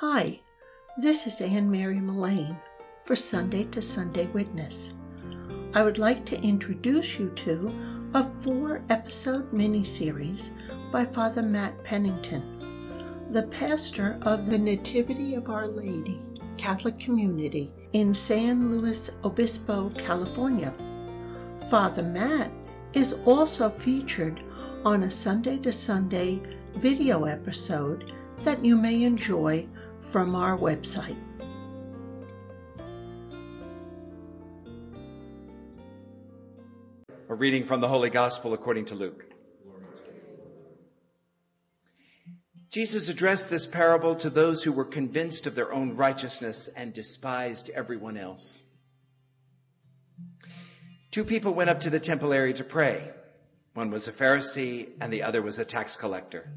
Hi, this is Anne Mary Mullane for Sunday to Sunday Witness. I would like to introduce you to a four episode mini-series by Father Matt Pennington, the pastor of the Nativity of Our Lady Catholic community in San Luis Obispo, California. Father Matt is also featured on a Sunday to Sunday video episode that you may enjoy from our website. A reading from the Holy Gospel according to Luke. Jesus addressed this parable to those who were convinced of their own righteousness and despised everyone else. Two people went up to the temple area to pray. One was a Pharisee and the other was a tax collector.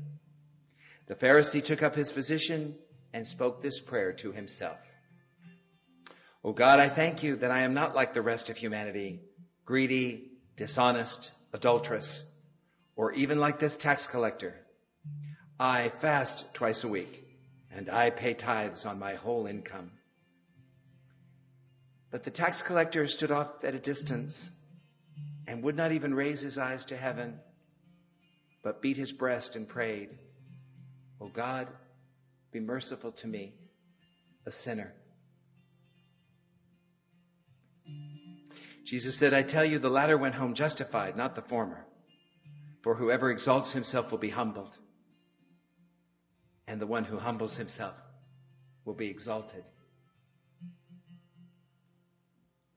The Pharisee took up his position and spoke this prayer to himself. O oh God, I thank you that I am not like the rest of humanity, greedy, dishonest, adulterous, or even like this tax collector. I fast twice a week and I pay tithes on my whole income. But the tax collector stood off at a distance and would not even raise his eyes to heaven, but beat his breast and prayed, O God, be merciful to me, a sinner. Jesus said, I tell you, the latter went home justified, not the former. For whoever exalts himself will be humbled, and the one who humbles himself will be exalted.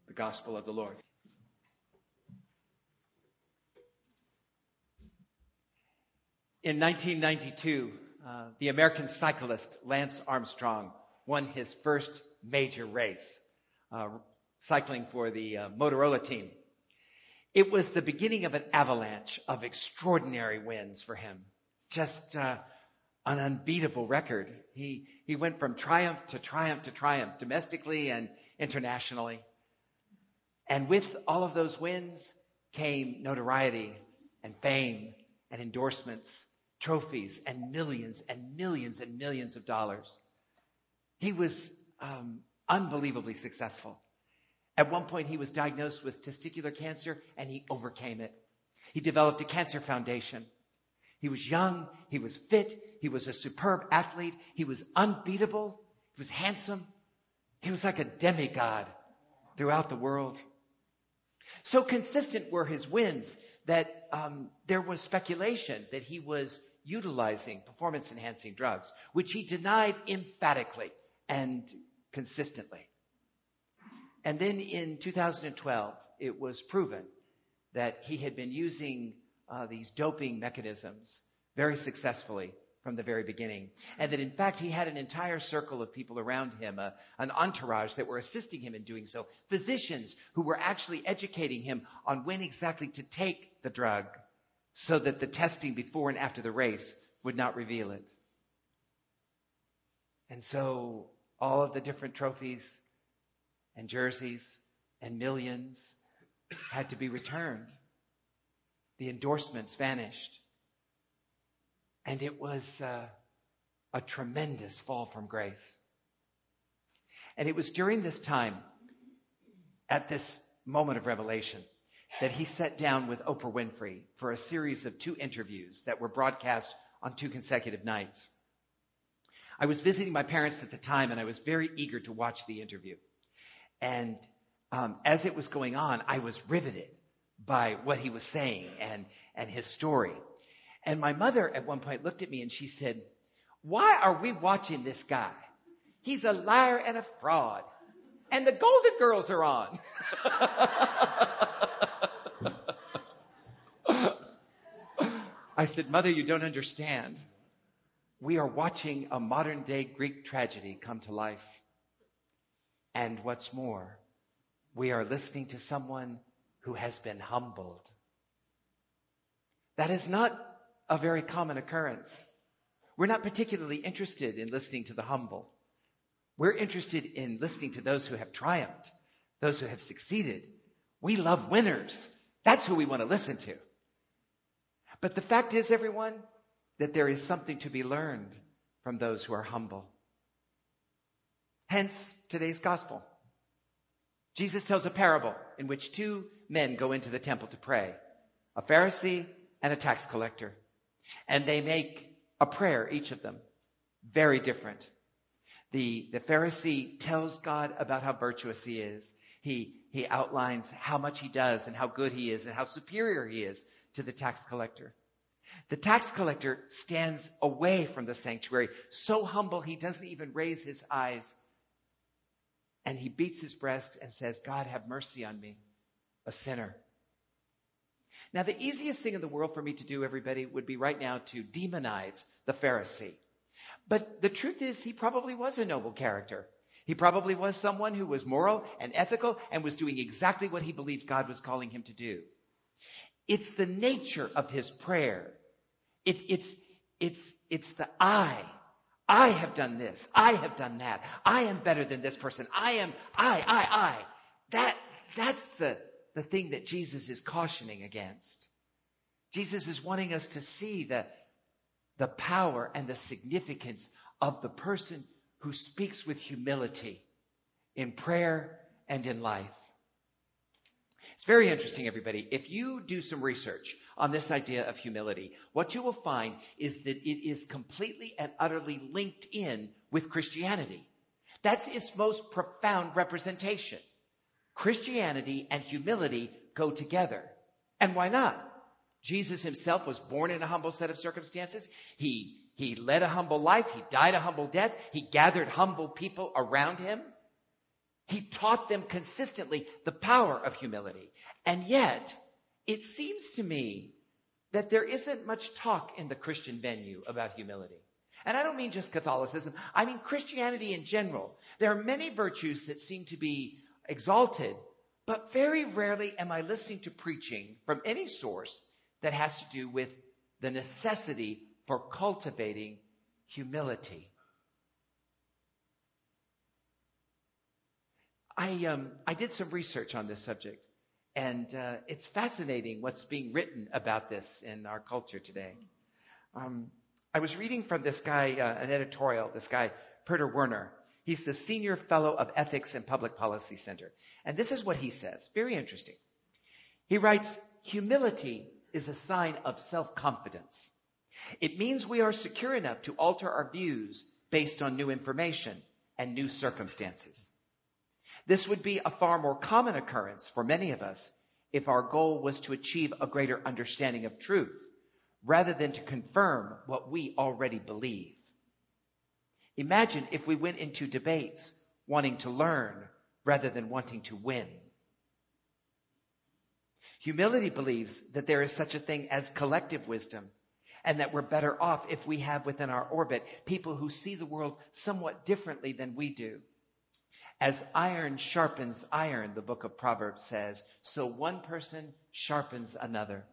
The Gospel of the Lord. In 1992, uh, the American cyclist Lance Armstrong won his first major race, uh, cycling for the uh, Motorola team. It was the beginning of an avalanche of extraordinary wins for him. Just uh, an unbeatable record. He he went from triumph to triumph to triumph, domestically and internationally. And with all of those wins came notoriety and fame and endorsements trophies and millions and millions and millions of dollars. He was um, unbelievably successful. At one point, he was diagnosed with testicular cancer and he overcame it. He developed a cancer foundation. He was young. He was fit. He was a superb athlete. He was unbeatable. He was handsome. He was like a demigod throughout the world. So consistent were his wins that um, there was speculation that he was utilizing performance enhancing drugs, which he denied emphatically and consistently. And then in 2012, it was proven that he had been using uh, these doping mechanisms very successfully from the very beginning. And that in fact he had an entire circle of people around him, uh, an entourage that were assisting him in doing so. Physicians who were actually educating him on when exactly to take the drug so that the testing before and after the race would not reveal it. And so all of the different trophies and jerseys and millions had to be returned. The endorsements vanished. And it was uh, a tremendous fall from grace. And it was during this time, at this moment of revelation, that he sat down with Oprah Winfrey for a series of two interviews that were broadcast on two consecutive nights. I was visiting my parents at the time and I was very eager to watch the interview. And um, as it was going on, I was riveted by what he was saying and, and his story. And my mother at one point looked at me and she said, why are we watching this guy? He's a liar and a fraud. And the Golden Girls are on. I said, Mother, you don't understand. We are watching a modern day Greek tragedy come to life. And what's more, we are listening to someone who has been humbled. That is not a very common occurrence. We're not particularly interested in listening to the humble. We're interested in listening to those who have triumphed, those who have succeeded. We love winners. That's who we want to listen to. But the fact is, everyone, that there is something to be learned from those who are humble. Hence today's gospel. Jesus tells a parable in which two men go into the temple to pray, a Pharisee and a tax collector. And they make a prayer, each of them, very different. The, the Pharisee tells God about how virtuous he is. He, he outlines how much he does and how good he is and how superior he is to the tax collector. The tax collector stands away from the sanctuary, so humble he doesn't even raise his eyes. And he beats his breast and says, God, have mercy on me, a sinner. Now, the easiest thing in the world for me to do, everybody, would be right now to demonize the Pharisee. But the truth is, he probably was a noble character. He probably was someone who was moral and ethical and was doing exactly what he believed God was calling him to do. It's the nature of his prayer. It, it's, it's, it's the I. I have done this. I have done that. I am better than this person. I am, I, I, I. That, that's the, the thing that Jesus is cautioning against. Jesus is wanting us to see the, the power and the significance of the person who speaks with humility in prayer and in life. It's very interesting, everybody. If you do some research on this idea of humility, what you will find is that it is completely and utterly linked in with Christianity. That's its most profound representation. Christianity and humility go together. And why not? Jesus himself was born in a humble set of circumstances. He, he led a humble life. He died a humble death. He gathered humble people around him. He taught them consistently the power of humility. And yet, it seems to me that there isn't much talk in the Christian venue about humility. And I don't mean just Catholicism. I mean Christianity in general. There are many virtues that seem to be exalted, but very rarely am I listening to preaching from any source that has to do with the necessity for cultivating humility. I, um, I did some research on this subject, and uh, it's fascinating what's being written about this in our culture today. Um, I was reading from this guy, uh, an editorial, this guy, Peter Wehner. He's the Senior Fellow of Ethics and Public Policy Center. And this is what he says. Very interesting. He writes, humility is a sign of self-confidence. It means we are secure enough to alter our views based on new information and new circumstances. This would be a far more common occurrence for many of us if our goal was to achieve a greater understanding of truth rather than to confirm what we already believe. Imagine if we went into debates wanting to learn rather than wanting to win. Humility believes that there is such a thing as collective wisdom and that we're better off if we have within our orbit people who see the world somewhat differently than we do. As iron sharpens iron, the book of Proverbs says, so one person sharpens another.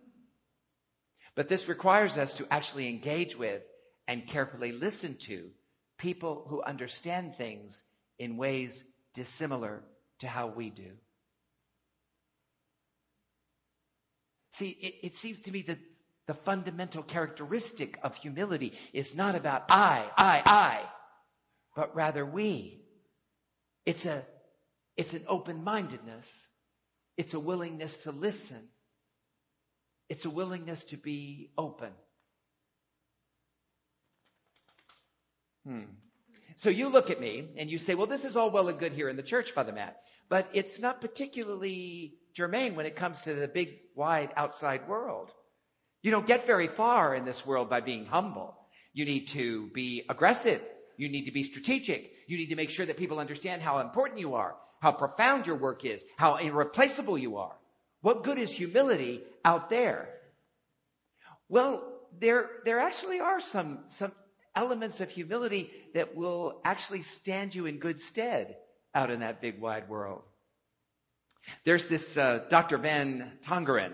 But this requires us to actually engage with and carefully listen to people who understand things in ways dissimilar to how we do. See, it, it, seems to me that the fundamental characteristic of humility is not about I, I, I, but rather we. It's a, it's an open-mindedness. It's a willingness to listen. It's a willingness to be open. Hmm. So you look at me and you say, well, this is all well and good here in the church, Father Matt, but it's not particularly germane when it comes to the big, wide outside world. You don't get very far in this world by being humble. You need to be aggressive. You need to be strategic. You need to make sure that people understand how important you are, how profound your work is, how irreplaceable you are. What good is humility out there? Well, there, there actually are some, some elements of humility that will actually stand you in good stead out in that big wide world. There's this uh, Dr. Van Tongeren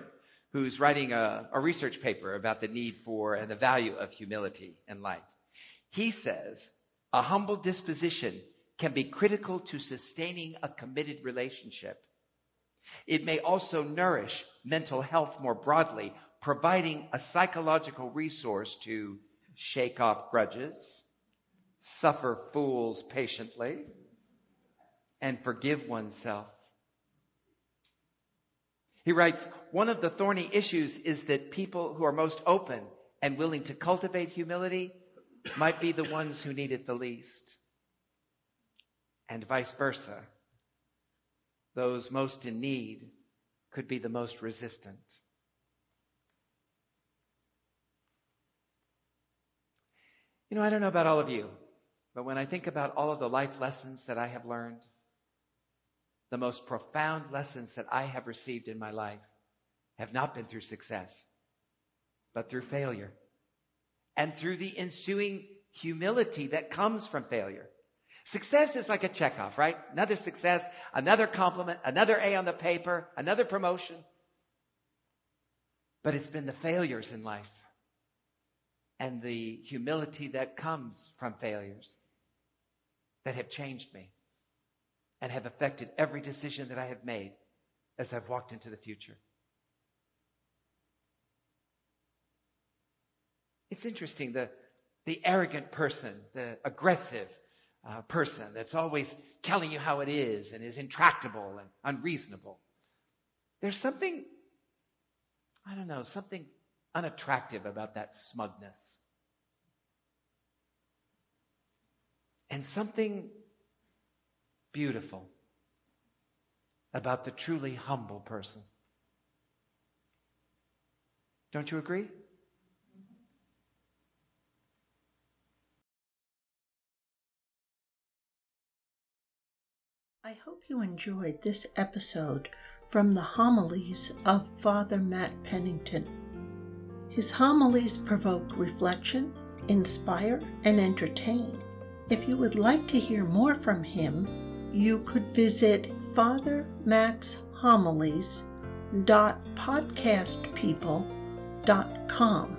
who's writing a, a research paper about the need for and the value of humility in life. He says a humble disposition can be critical to sustaining a committed relationship. It may also nourish mental health more broadly, providing a psychological resource to shake off grudges, suffer fools patiently, and forgive oneself. He writes, one of the thorny issues is that people who are most open and willing to cultivate humility might be the ones who need it the least. And vice versa. Those most in need could be the most resistant. You know, I don't know about all of you, but when I think about all of the life lessons that I have learned, the most profound lessons that I have received in my life have not been through success, but through failure and through the ensuing humility that comes from failure. Success is like a checkoff, right? Another success, another compliment, another A on the paper, another promotion. But it's been the failures in life and the humility that comes from failures that have changed me and have affected every decision that I have made as I've walked into the future. It's interesting, the, the arrogant person, the aggressive uh, person that's always telling you how it is and is intractable and unreasonable. There's something, I don't know, something unattractive about that smugness. And something beautiful about the truly humble person. Don't you agree? I hope you enjoyed this episode from the homilies of Father Matt Pennington. His homilies provoke reflection, inspire, and entertain. If you would like to hear more from him, you could visit Father Matt's Homilies Dot podcastpeople.com.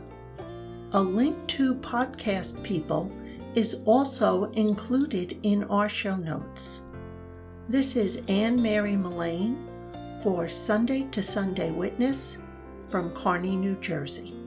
A link to Podcast People is also included in our show notes. This is Anne Mary Mullane for Sunday to Sunday Witness from Kearny, New Jersey.